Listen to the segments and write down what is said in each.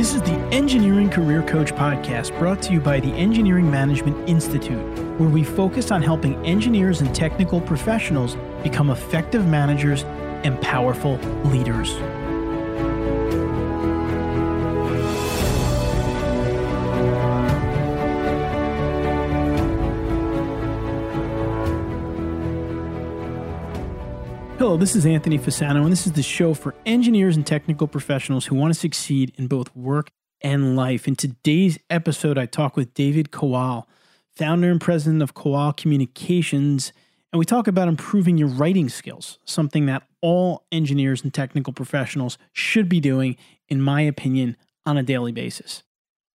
This is the Engineering Career Coach podcast brought to you by the Engineering Management Institute, where we focus on helping engineers and technical professionals become effective managers and powerful leaders. Hello, this is Anthony Fasano, and this is the show for engineers and technical professionals who want to succeed in both work and life. In today's episode, I talk with David Kowal, founder and president of Kowal Communications, and we talk about improving your writing skills, something that all engineers and technical professionals should be doing, in my opinion, on a daily basis.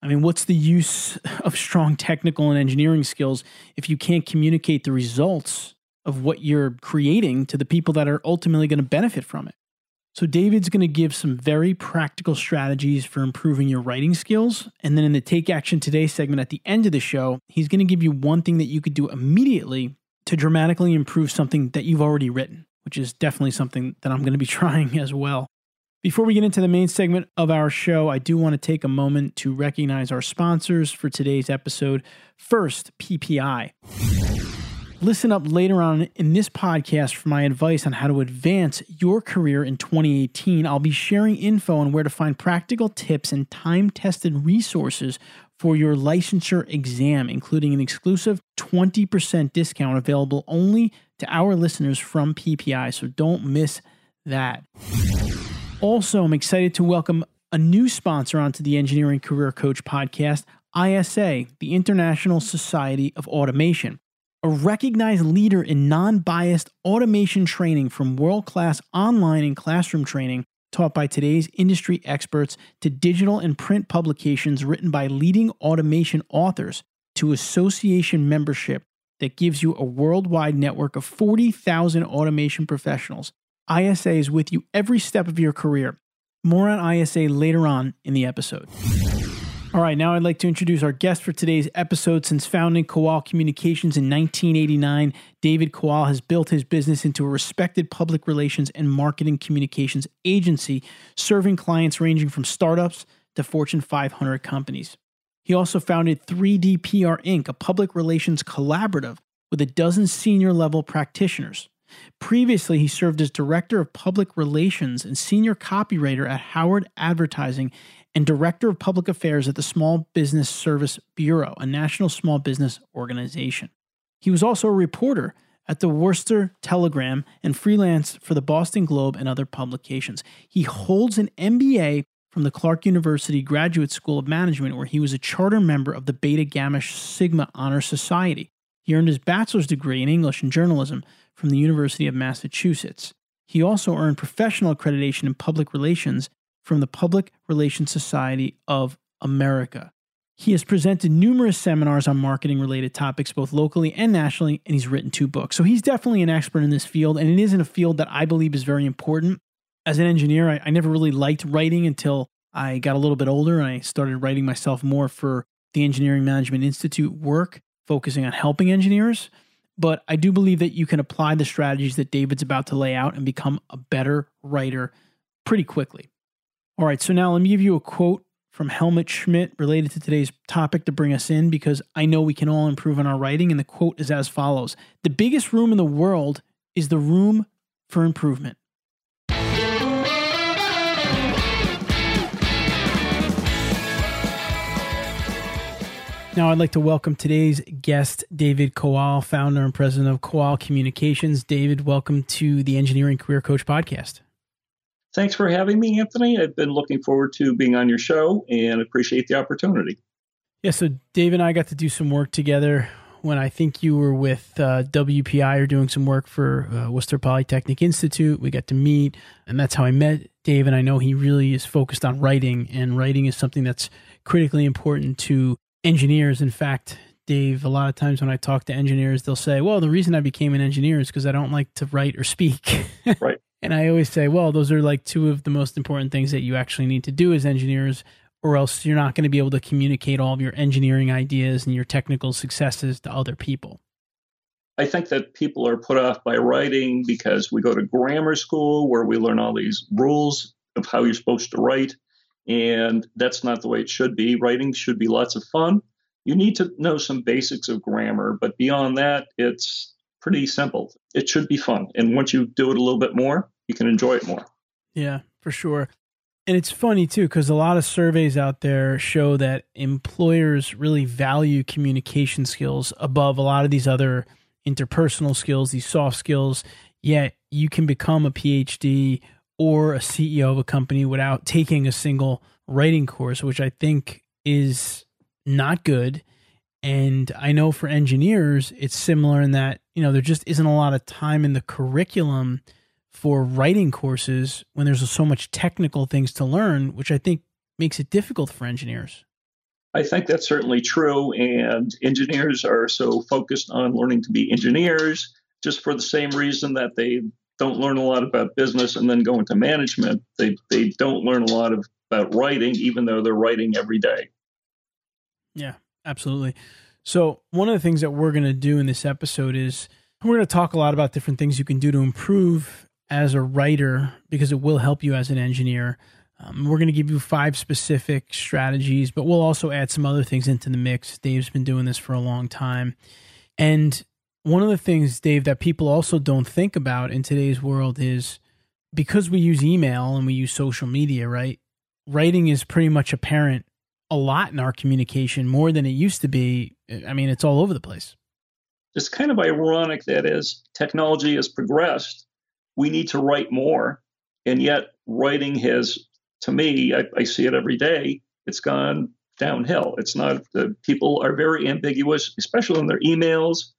I mean, what's the use of strong technical and engineering skills if you can't communicate the results of what you're creating to the people that are ultimately going to benefit from it. So, David's going to give some very practical strategies for improving your writing skills. And then in the Take Action Today segment at the end of the show, he's going to give you one thing that you could do immediately to dramatically improve something that you've already written, which is definitely something that I'm going to be trying as well. Before we get into the main segment of our show, I do want to take a moment to recognize our sponsors for today's episode. First, PPI. Listen up later on in this podcast for my advice on how to advance your career in 2018. I'll be sharing info on where to find practical tips and time tested resources for your licensure exam, including an exclusive 20% discount available only to our listeners from PPI. So don't miss that. Also, I'm excited to welcome a new sponsor onto the Engineering Career Coach podcast, ISA, the International Society of Automation a recognized leader in non biased automation training from world class online and classroom training taught by today's industry experts to digital and print publications written by leading automation authors to association membership that gives you a worldwide network of 40,000 automation professionals. ISA is with you every step of your career. More on ISA later on in the episode. All right, now I'd like to introduce our guest for today's episode. Since founding Kowal Communications in 1989, David Kowal has built his business into a respected public relations and marketing communications agency, serving clients ranging from startups to Fortune 500 companies. He also founded 3D PR Inc., a public relations collaborative with a dozen senior level practitioners. Previously, he served as Director of Public Relations and Senior Copywriter at Howard Advertising and Director of Public Affairs at the Small Business Service Bureau, a national small business organization. He was also a reporter at the Worcester Telegram and freelance for the Boston Globe and other publications. He holds an MBA from the Clark University Graduate School of Management, where he was a charter member of the Beta Gamma Sigma Honor Society. He earned his bachelor's degree in English and journalism from the University of Massachusetts. He also earned professional accreditation in public relations from the Public Relations Society of America. He has presented numerous seminars on marketing related topics, both locally and nationally, and he's written two books. So he's definitely an expert in this field, and it is in a field that I believe is very important. As an engineer, I, I never really liked writing until I got a little bit older and I started writing myself more for the Engineering Management Institute work, focusing on helping engineers. But I do believe that you can apply the strategies that David's about to lay out and become a better writer pretty quickly. All right, so now let me give you a quote from Helmut Schmidt related to today's topic to bring us in because I know we can all improve on our writing. And the quote is as follows The biggest room in the world is the room for improvement. Now, I'd like to welcome today's guest, David Kowal, founder and president of Kowal Communications. David, welcome to the Engineering Career Coach podcast. Thanks for having me, Anthony. I've been looking forward to being on your show and appreciate the opportunity. Yeah, so Dave and I got to do some work together when I think you were with uh, WPI or doing some work for uh, Worcester Polytechnic Institute. We got to meet, and that's how I met Dave. And I know he really is focused on writing, and writing is something that's critically important to engineers. In fact, Dave, a lot of times when I talk to engineers, they'll say, Well, the reason I became an engineer is because I don't like to write or speak. right. And I always say, well, those are like two of the most important things that you actually need to do as engineers, or else you're not going to be able to communicate all of your engineering ideas and your technical successes to other people. I think that people are put off by writing because we go to grammar school where we learn all these rules of how you're supposed to write. And that's not the way it should be. Writing should be lots of fun. You need to know some basics of grammar, but beyond that, it's pretty simple. It should be fun. And once you do it a little bit more, you can enjoy it more. Yeah, for sure. And it's funny too, because a lot of surveys out there show that employers really value communication skills above a lot of these other interpersonal skills, these soft skills. Yet you can become a PhD or a CEO of a company without taking a single writing course, which I think is not good. And I know for engineers, it's similar in that, you know, there just isn't a lot of time in the curriculum for writing courses when there's so much technical things to learn, which I think makes it difficult for engineers. I think that's certainly true. And engineers are so focused on learning to be engineers just for the same reason that they don't learn a lot about business and then go into management. They, they don't learn a lot of, about writing, even though they're writing every day. Yeah, absolutely. So, one of the things that we're going to do in this episode is we're going to talk a lot about different things you can do to improve as a writer because it will help you as an engineer. Um, we're going to give you five specific strategies, but we'll also add some other things into the mix. Dave's been doing this for a long time. And one of the things, Dave, that people also don't think about in today's world is because we use email and we use social media, right? Writing is pretty much apparent a lot in our communication more than it used to be. I mean, it's all over the place. It's kind of ironic that as technology has progressed, we need to write more. And yet, writing has to me, I, I see it every day. It's gone downhill. It's not, the people are very ambiguous, especially in their emails,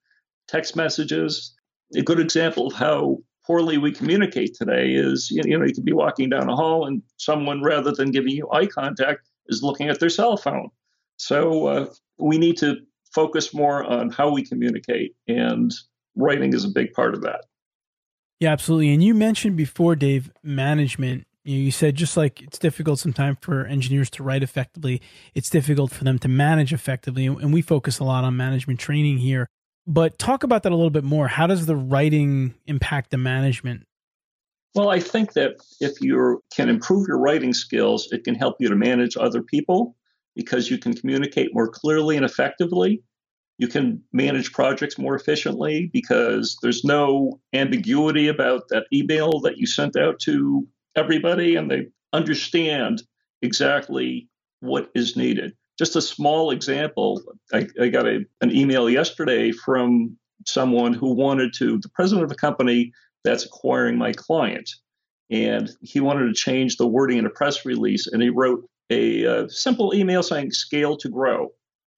text messages. A good example of how poorly we communicate today is you know, you could be walking down a hall and someone, rather than giving you eye contact, is looking at their cell phone. So uh, we need to focus more on how we communicate, and writing is a big part of that. Yeah, absolutely. And you mentioned before, Dave, management you, you said just like it's difficult sometimes for engineers to write effectively, it's difficult for them to manage effectively. And we focus a lot on management training here. But talk about that a little bit more. How does the writing impact the management? Well, I think that if you can improve your writing skills, it can help you to manage other people because you can communicate more clearly and effectively. You can manage projects more efficiently because there's no ambiguity about that email that you sent out to everybody and they understand exactly what is needed. Just a small example I, I got a, an email yesterday from someone who wanted to, the president of a company that's acquiring my client. And he wanted to change the wording in a press release. And he wrote a uh, simple email saying scale to grow.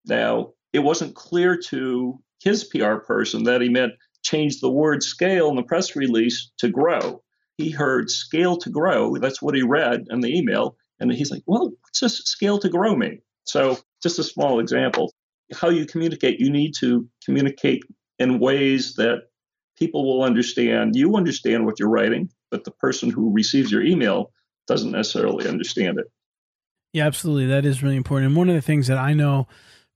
Now, it wasn't clear to his PR person that he meant change the word scale in the press release to grow he heard scale to grow. That's what he read in the email. And he's like, well, what's this scale to grow mean? So, just a small example. How you communicate, you need to communicate in ways that people will understand. You understand what you're writing, but the person who receives your email doesn't necessarily understand it. Yeah, absolutely. That is really important. And one of the things that I know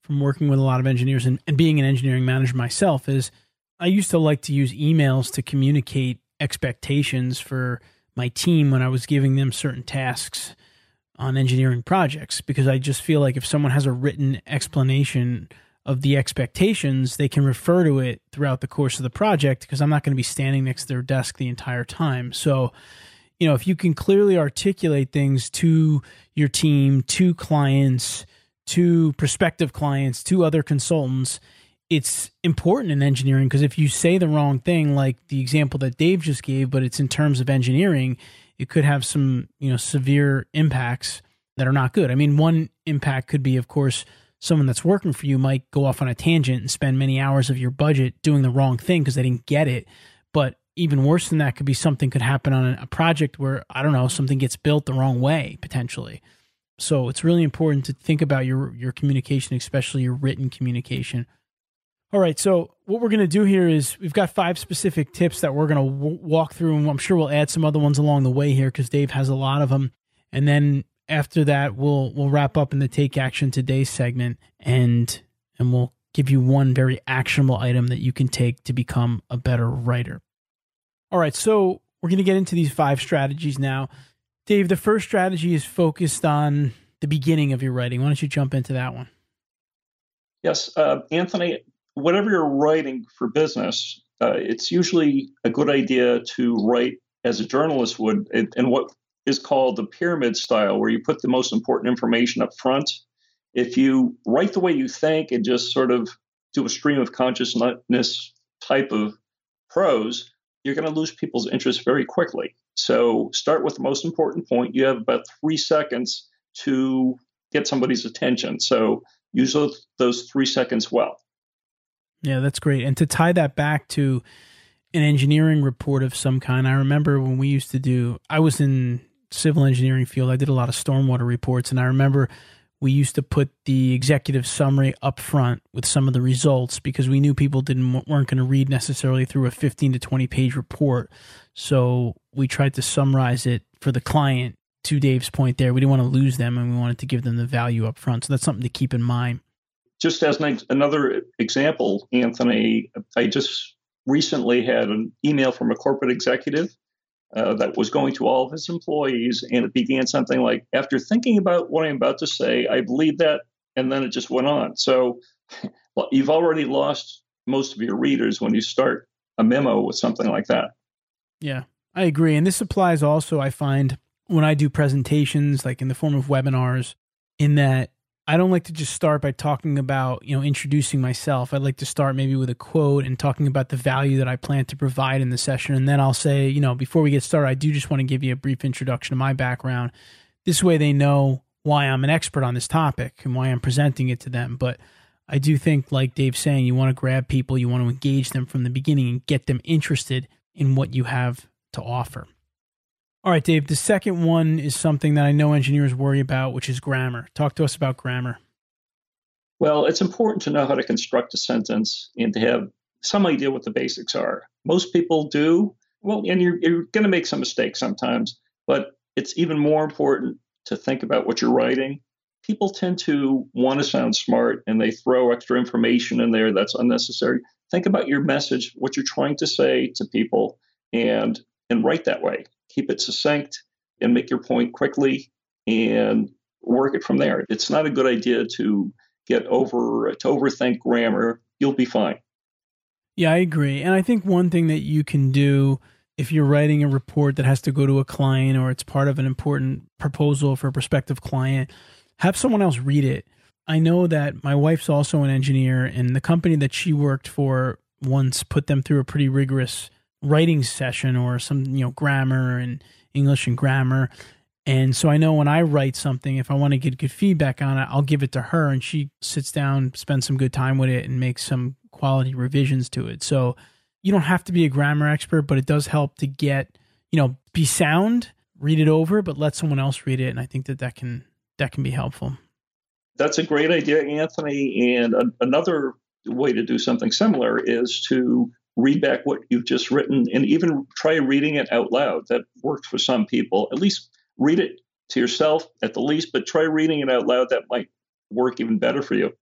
from working with a lot of engineers and, and being an engineering manager myself is I used to like to use emails to communicate expectations for my team when I was giving them certain tasks on engineering projects because I just feel like if someone has a written explanation of the expectations, they can refer to it throughout the course of the project because I'm not going to be standing next to their desk the entire time. So, you know, if you can clearly articulate things to your team, to clients, to prospective clients, to other consultants, it's important in engineering because if you say the wrong thing, like the example that Dave just gave, but it's in terms of engineering, it could have some you know severe impacts that are not good. I mean, one impact could be, of course, someone that's working for you might go off on a tangent and spend many hours of your budget doing the wrong thing because they didn't get it. But even worse than that could be something could happen on a project where I don't know something gets built the wrong way potentially. So it's really important to think about your your communication, especially your written communication. All right. So what we're going to do here is we've got five specific tips that we're going to w- walk through, and I'm sure we'll add some other ones along the way here because Dave has a lot of them. And then after that, we'll we'll wrap up in the take action today segment, and and we'll give you one very actionable item that you can take to become a better writer. All right. So we're going to get into these five strategies now. Dave, the first strategy is focused on the beginning of your writing. Why don't you jump into that one? Yes, uh, Anthony, whatever you're writing for business, uh, it's usually a good idea to write as a journalist would in what is called the pyramid style, where you put the most important information up front. If you write the way you think and just sort of do a stream of consciousness type of prose, you're going to lose people's interest very quickly. So start with the most important point. You have about three seconds to get somebody's attention. So use those, those three seconds well. Yeah, that's great. And to tie that back to an engineering report of some kind, I remember when we used to do, I was in civil engineering field. I did a lot of stormwater reports, and I remember we used to put the executive summary up front with some of the results because we knew people didn't weren't going to read necessarily through a 15 to 20 page report. So we tried to summarize it for the client. To Dave's point, there, we didn't want to lose them, and we wanted to give them the value up front. So that's something to keep in mind. Just as an, another example, Anthony, I just recently had an email from a corporate executive uh, that was going to all of his employees, and it began something like, "After thinking about what I'm about to say, I believe that," and then it just went on. So, well, you've already lost most of your readers when you start a memo with something like that. Yeah, I agree, and this applies also. I find when I do presentations, like in the form of webinars, in that I don't like to just start by talking about, you know, introducing myself. I'd like to start maybe with a quote and talking about the value that I plan to provide in the session. And then I'll say, you know, before we get started, I do just want to give you a brief introduction to my background. This way they know why I'm an expert on this topic and why I'm presenting it to them. But I do think, like Dave's saying, you want to grab people, you want to engage them from the beginning and get them interested in what you have to offer. All right, Dave, the second one is something that I know engineers worry about, which is grammar. Talk to us about grammar. Well, it's important to know how to construct a sentence and to have some idea what the basics are. Most people do. Well, and you're, you're going to make some mistakes sometimes, but it's even more important to think about what you're writing. People tend to want to sound smart and they throw extra information in there that's unnecessary. Think about your message, what you're trying to say to people, and and write that way keep it succinct and make your point quickly and work it from there. It's not a good idea to get over to overthink grammar. You'll be fine. Yeah, I agree. And I think one thing that you can do if you're writing a report that has to go to a client or it's part of an important proposal for a prospective client, have someone else read it. I know that my wife's also an engineer, and the company that she worked for once put them through a pretty rigorous writing session or some you know grammar and English and grammar. And so I know when I write something, if I want to get good feedback on it, I'll give it to her and she sits down, spends some good time with it, and makes some quality revisions to it. So you don't have to be a grammar expert, but it does help to get, you know, be sound, read it over, but let someone else read it. And I think that that can, that can be helpful. That's a great idea, Anthony. And a- another way to do something similar is to read back what you've just written and even try reading it out loud. That works for some people. At least read it to yourself at the least, but try reading it out loud. That might work even better for you.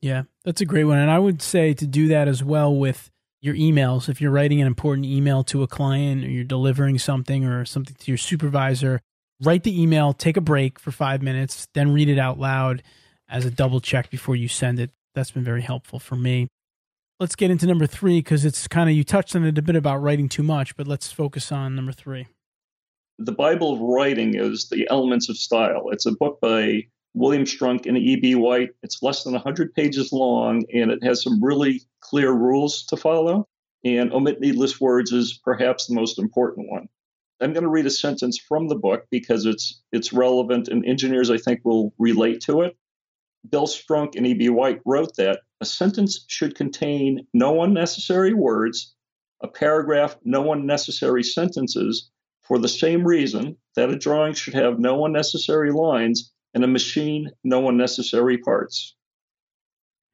Yeah, that's a great one. And I would say to do that as well with your emails. If you're writing an important email to a client or you're delivering something or something to your supervisor, write the email, take a break for five minutes, then read it out loud as a double check before you send it. That's been very helpful for me let's get into number three because it's kind of you touched on it a bit about writing too much, but let's focus on number three. The Bible of Writing is the Elements of Style. It's a book by William Strunk and E.B. White. It's less than 100 pages long, and it has some really clear rules to follow. And omit needless words is perhaps the most important one. I'm going to read a sentence from the book because it's it's relevant, and engineers I think will relate to it. Bill Strunk and E.B. White wrote that a sentence should contain no unnecessary words, a paragraph no unnecessary sentences, for the same reason that a drawing should have no unnecessary lines and a machine no unnecessary parts.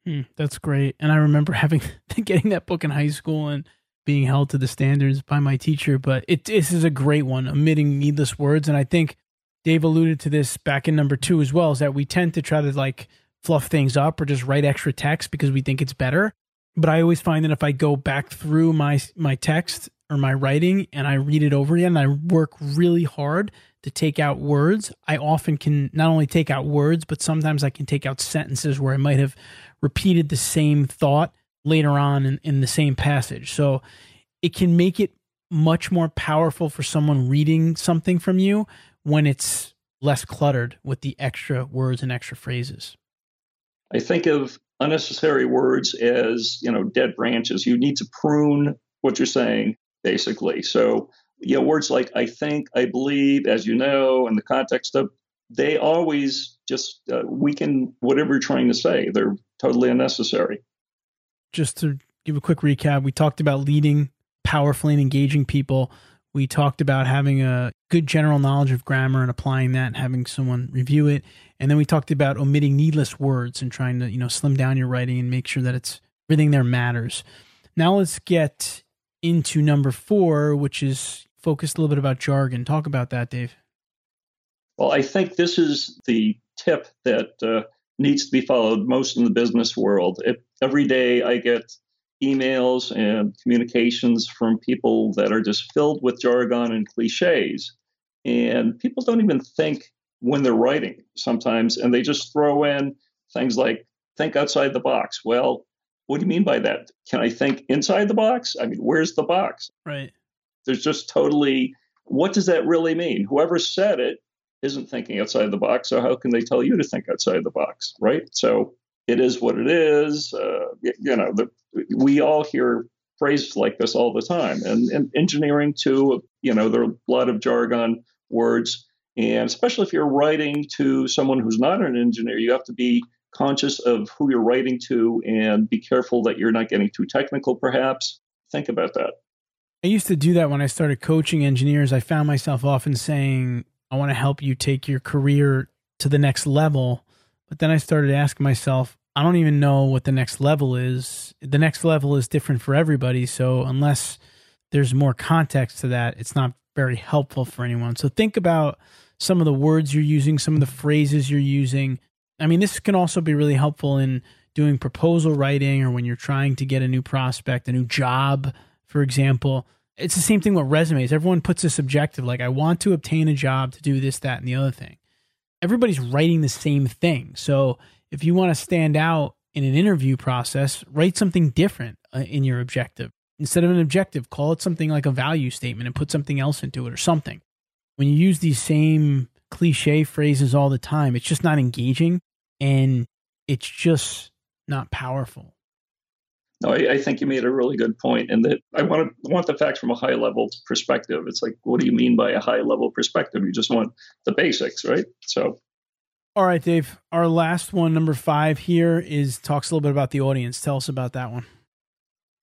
Hmm, that's great. And I remember having getting that book in high school and being held to the standards by my teacher. But it this is a great one, omitting needless words. And I think Dave alluded to this back in number two as well, is that we tend to try to like fluff things up or just write extra text because we think it's better. But I always find that if I go back through my my text or my writing and I read it over again, I work really hard to take out words, I often can not only take out words, but sometimes I can take out sentences where I might have repeated the same thought later on in, in the same passage. So it can make it much more powerful for someone reading something from you when it's less cluttered with the extra words and extra phrases. I think of unnecessary words as, you know, dead branches. You need to prune what you're saying, basically. So, you know, words like I think, I believe, as you know, in the context of, they always just uh, weaken whatever you're trying to say. They're totally unnecessary. Just to give a quick recap, we talked about leading powerfully and engaging people. We talked about having a good general knowledge of grammar and applying that and having someone review it. And then we talked about omitting needless words and trying to, you know, slim down your writing and make sure that it's everything there matters. Now let's get into number four, which is focused a little bit about jargon. Talk about that, Dave. Well, I think this is the tip that uh, needs to be followed most in the business world. It, every day I get emails and communications from people that are just filled with jargon and cliches. And people don't even think when they're writing sometimes, and they just throw in things like think outside the box. Well, what do you mean by that? Can I think inside the box? I mean, where's the box? Right. There's just totally, what does that really mean? Whoever said it isn't thinking outside the box, so how can they tell you to think outside the box, right? So it is what it is. Uh, you know, the, we all hear phrases like this all the time, and, and engineering too. You know, there are a lot of jargon words, and especially if you're writing to someone who's not an engineer, you have to be conscious of who you're writing to and be careful that you're not getting too technical. Perhaps think about that. I used to do that when I started coaching engineers. I found myself often saying, I want to help you take your career to the next level. But then I started asking myself, I don't even know what the next level is. The next level is different for everybody. So unless there's more context to that, it's not very helpful for anyone. So think about some of the words you're using, some of the phrases you're using. I mean, this can also be really helpful in doing proposal writing or when you're trying to get a new prospect, a new job, for example. It's the same thing with resumes. Everyone puts this objective like, I want to obtain a job to do this, that, and the other thing. Everybody's writing the same thing. So if you want to stand out in an interview process, write something different uh, in your objective. Instead of an objective, call it something like a value statement and put something else into it or something. When you use these same cliche phrases all the time, it's just not engaging and it's just not powerful. No, I, I, think you made a really good point, and that I want to want the facts from a high level perspective. It's like, what do you mean by a high level perspective? You just want the basics, right? So all right, Dave. Our last one, number five here, is talks a little bit about the audience. Tell us about that one.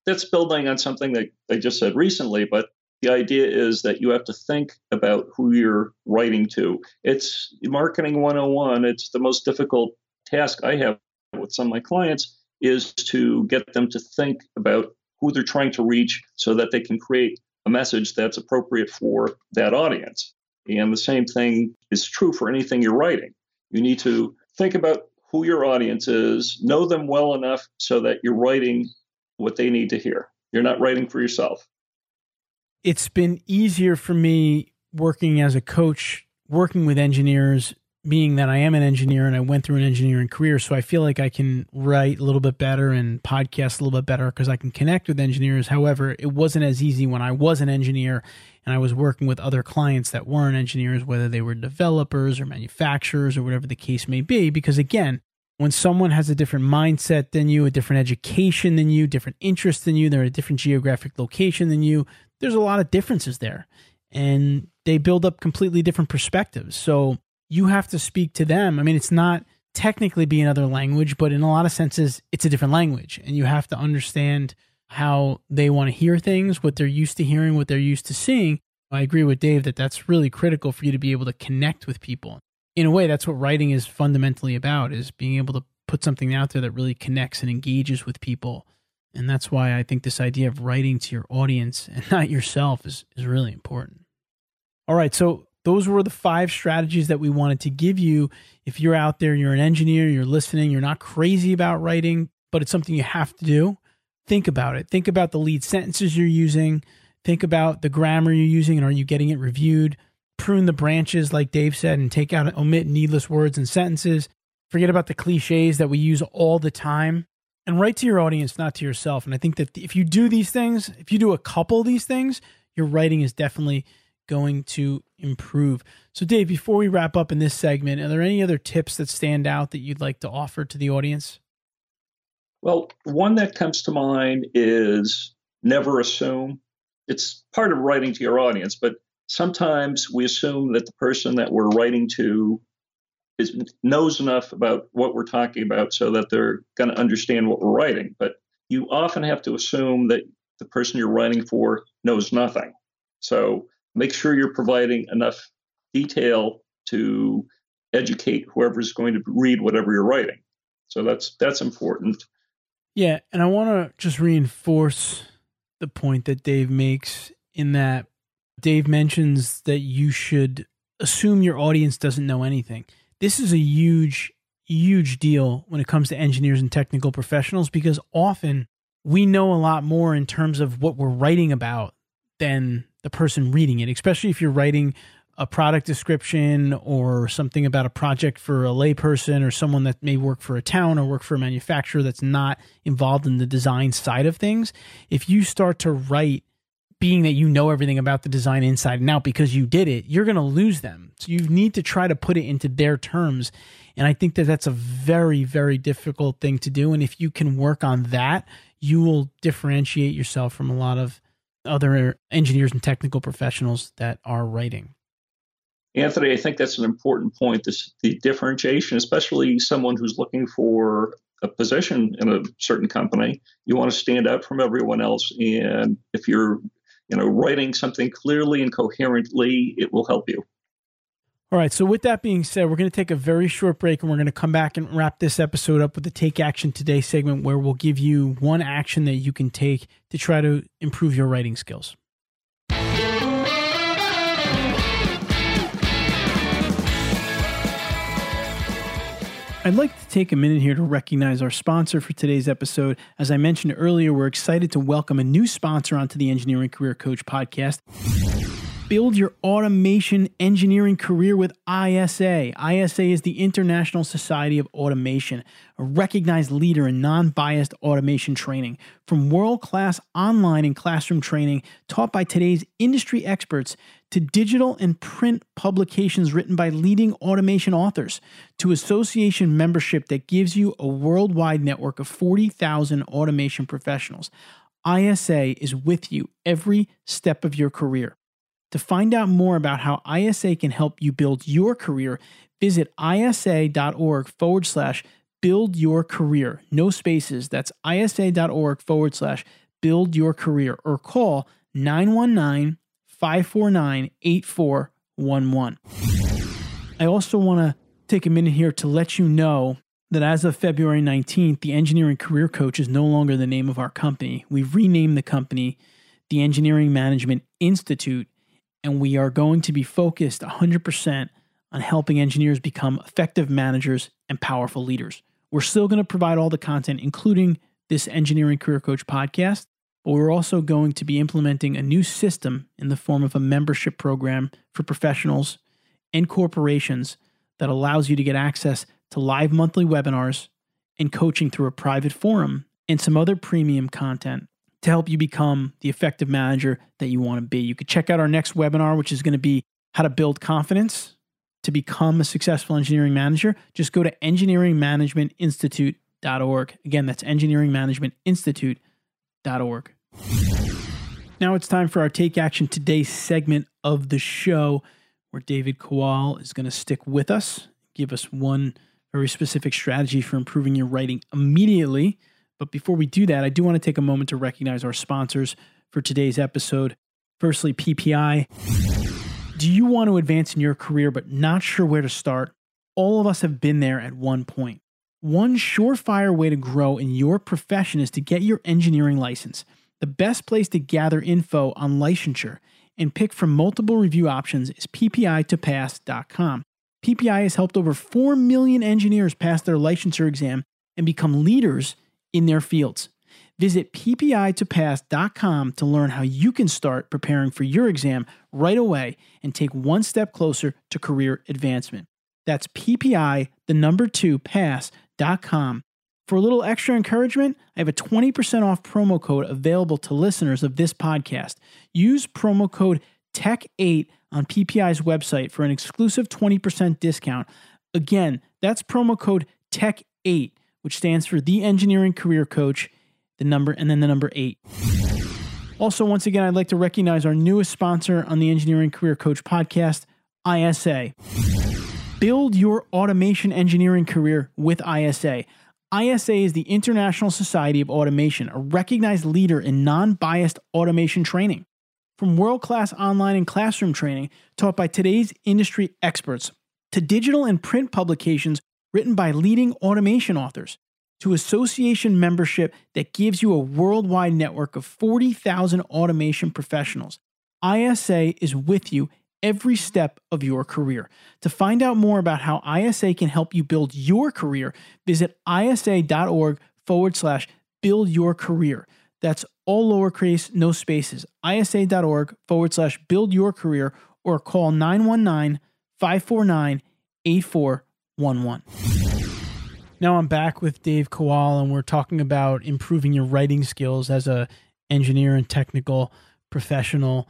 That's building on something that I just said recently, but the idea is that you have to think about who you're writing to. It's marketing 101. It's the most difficult task I have with some of my clients is to get them to think about who they're trying to reach so that they can create a message that's appropriate for that audience. And the same thing is true for anything you're writing. You need to think about who your audience is, know them well enough so that you're writing what they need to hear. You're not writing for yourself. It's been easier for me working as a coach, working with engineers, being that I am an engineer and I went through an engineering career. So I feel like I can write a little bit better and podcast a little bit better because I can connect with engineers. However, it wasn't as easy when I was an engineer and I was working with other clients that weren't engineers, whether they were developers or manufacturers or whatever the case may be. Because again, when someone has a different mindset than you, a different education than you, different interests than you, they're a different geographic location than you, there's a lot of differences there. And they build up completely different perspectives. So you have to speak to them. I mean, it's not technically be another language, but in a lot of senses, it's a different language. And you have to understand how they want to hear things, what they're used to hearing, what they're used to seeing. I agree with Dave that that's really critical for you to be able to connect with people. In a way, that's what writing is fundamentally about is being able to put something out there that really connects and engages with people. And that's why I think this idea of writing to your audience and not yourself is, is really important. All right, so those were the five strategies that we wanted to give you. If you're out there, you're an engineer, you're listening, you're not crazy about writing, but it's something you have to do, think about it. Think about the lead sentences you're using. Think about the grammar you're using and are you getting it reviewed? prune the branches, like Dave said, and take out, omit needless words and sentences. Forget about the cliches that we use all the time and write to your audience, not to yourself. And I think that if you do these things, if you do a couple of these things, your writing is definitely going to improve. So, Dave, before we wrap up in this segment, are there any other tips that stand out that you'd like to offer to the audience? Well, one that comes to mind is never assume. It's part of writing to your audience, but sometimes we assume that the person that we're writing to is knows enough about what we're talking about so that they're going to understand what we're writing. But you often have to assume that the person you're writing for knows nothing. So make sure you're providing enough detail to educate whoever's going to read whatever you're writing. So that's that's important. Yeah, and I want to just reinforce the point that Dave makes in that Dave mentions that you should assume your audience doesn't know anything. This is a huge huge deal when it comes to engineers and technical professionals because often we know a lot more in terms of what we're writing about than the person reading it, especially if you're writing a product description or something about a project for a layperson or someone that may work for a town or work for a manufacturer that's not involved in the design side of things. If you start to write being that you know everything about the design inside and out because you did it, you're going to lose them. So you need to try to put it into their terms. And I think that that's a very, very difficult thing to do. And if you can work on that, you will differentiate yourself from a lot of other engineers and technical professionals that are writing. Anthony, I think that's an important point. This the differentiation, especially someone who's looking for a position in a certain company. You want to stand out from everyone else, and if you're, you know, writing something clearly and coherently, it will help you. All right. So, with that being said, we're going to take a very short break and we're going to come back and wrap this episode up with the Take Action Today segment where we'll give you one action that you can take to try to improve your writing skills. I'd like to take a minute here to recognize our sponsor for today's episode. As I mentioned earlier, we're excited to welcome a new sponsor onto the Engineering Career Coach podcast. Build your automation engineering career with ISA. ISA is the International Society of Automation, a recognized leader in non biased automation training. From world class online and classroom training taught by today's industry experts to digital and print publications written by leading automation authors to association membership that gives you a worldwide network of 40,000 automation professionals. ISA is with you every step of your career. To find out more about how ISA can help you build your career, visit isa.org forward slash build your career. No spaces. That's isa.org forward slash build your career or call 919 549 8411. I also want to take a minute here to let you know that as of February 19th, the Engineering Career Coach is no longer the name of our company. We've renamed the company the Engineering Management Institute and we are going to be focused 100% on helping engineers become effective managers and powerful leaders. We're still going to provide all the content, including this Engineering Career Coach podcast, but we're also going to be implementing a new system in the form of a membership program for professionals and corporations that allows you to get access to live monthly webinars and coaching through a private forum and some other premium content to help you become the effective manager that you want to be. You could check out our next webinar, which is going to be how to build confidence to become a successful engineering manager. Just go to engineeringmanagementinstitute.org. Again, that's engineeringmanagementinstitute.org. Now it's time for our Take Action Today segment of the show where David Kowal is going to stick with us, give us one very specific strategy for improving your writing immediately. But before we do that, I do want to take a moment to recognize our sponsors for today's episode. Firstly, PPI. Do you want to advance in your career but not sure where to start? All of us have been there at one point. One surefire way to grow in your profession is to get your engineering license. The best place to gather info on licensure and pick from multiple review options is ppi2pass.com. PPI has helped over 4 million engineers pass their licensure exam and become leaders in their fields. Visit ppi2pass.com to learn how you can start preparing for your exam right away and take one step closer to career advancement. That's ppi, the number two, pass.com. For a little extra encouragement, I have a 20% off promo code available to listeners of this podcast. Use promo code TECC8 on PPI's website for an exclusive 20% discount. Again, that's promo code TECC8, which stands for the Engineering Career Coach the number, and then the number eight. Also, once again, I'd like to recognize our newest sponsor on the Engineering Career Coach podcast, ISA. Build your automation engineering career with ISA. ISA is the International Society of Automation, a recognized leader in non biased automation training. From world class online and classroom training taught by today's industry experts to digital and print publications written by leading automation authors to association membership that gives you a worldwide network of 40,000 automation professionals. ISA is with you every step of your career. To find out more about how ISA can help you build your career, visit isa.org forward slash build your career. That's all lowercase, no spaces. isa.org forward slash build your career or call 919 549 8411. Now I'm back with Dave Kowal, and we're talking about improving your writing skills as a engineer and technical professional.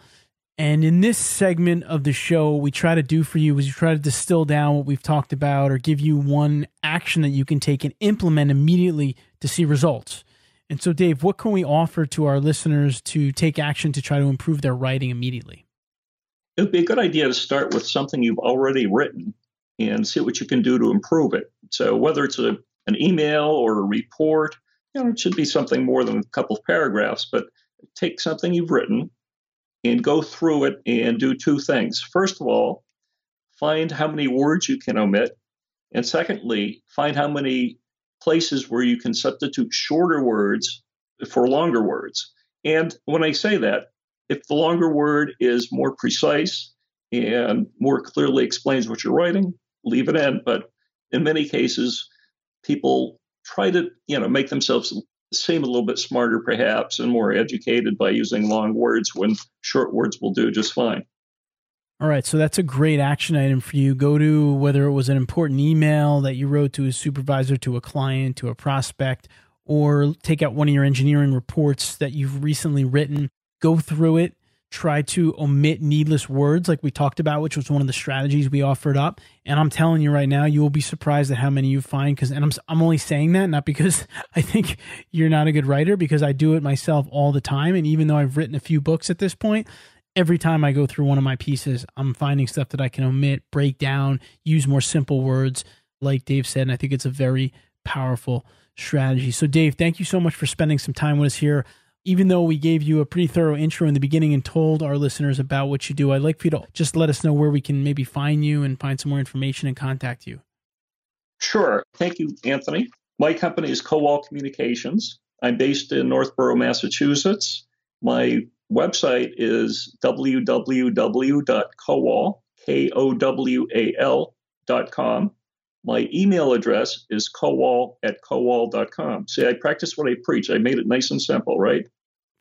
And in this segment of the show, we try to do for you is we try to distill down what we've talked about or give you one action that you can take and implement immediately to see results. And so, Dave, what can we offer to our listeners to take action to try to improve their writing immediately? It would be a good idea to start with something you've already written and see what you can do to improve it. So whether it's a, an email or a report, you know, it should be something more than a couple of paragraphs, but take something you've written and go through it and do two things. First of all, find how many words you can omit. And secondly, find how many places where you can substitute shorter words for longer words. And when I say that, if the longer word is more precise and more clearly explains what you're writing, leave it in. But in many cases, people try to, you know, make themselves seem a little bit smarter, perhaps, and more educated by using long words when short words will do just fine. All right, so that's a great action item for you. Go to whether it was an important email that you wrote to a supervisor, to a client, to a prospect, or take out one of your engineering reports that you've recently written, go through it, try to omit needless words like we talked about which was one of the strategies we offered up. And i'm telling you right now you will be surprised at how many you find because and I'm, I'm only saying that not because i think you're not a good writer because i do it myself all the time. And even though i've written a few books at this point every time i go through one of my pieces i'm finding stuff that i can omit break down use more simple words. Like dave said and i think it's a very powerful strategy. So dave thank you so much for spending some time with us here even though we gave you a pretty thorough intro in the beginning and told our listeners about what you do, I'd like for you to just let us know where we can maybe find you and find some more information and contact you. Sure. Thank you, Anthony. My company is Kowal Communications. I'm based in Northborough, Massachusetts. My website is www.kowal, K-O-W-A-L.com. My email address is kowal at kowal.com. See, I practice what I preach. I made it nice and simple, right?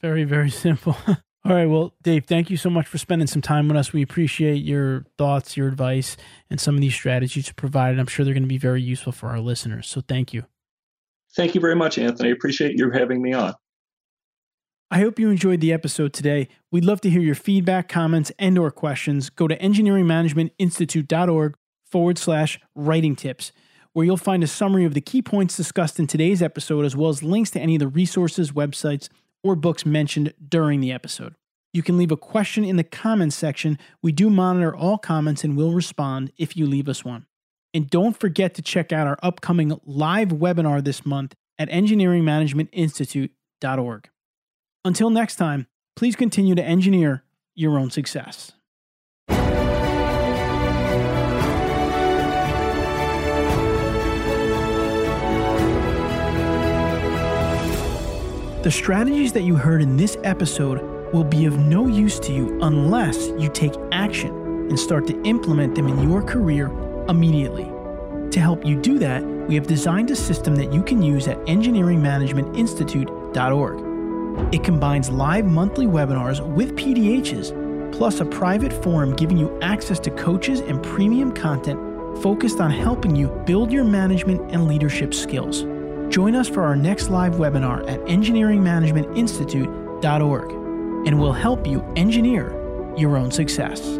Very, very simple. All right. Well, Dave, thank you so much for spending some time with us. We appreciate your thoughts, your advice, and some of these strategies you provided. I'm sure they're going to be very useful for our listeners. So thank you. Thank you very much, Anthony. I appreciate you having me on. I hope you enjoyed the episode today. We'd love to hear your feedback, comments, and or questions. Go to engineeringmanagementinstitute.org forward slash writing tips where you'll find a summary of the key points discussed in today's episode, as well as links to any of the resources, websites, or books mentioned during the episode. You can leave a question in the comments section. We do monitor all comments and will respond if you leave us one. And don't forget to check out our upcoming live webinar this month at engineeringmanagementinstitute.org. Until next time, please continue to engineer your own success. The strategies that you heard in this episode will be of no use to you unless you take action and start to implement them in your career immediately. To help you do that, we have designed a system that you can use at engineeringmanagementinstitute.org It combines live monthly webinars with PDHs, plus a private forum giving you access to coaches and premium content focused on helping you build your management and leadership skills. Join us for our next live webinar at engineeringmanagementinstitute.org, and we'll help you engineer your own success.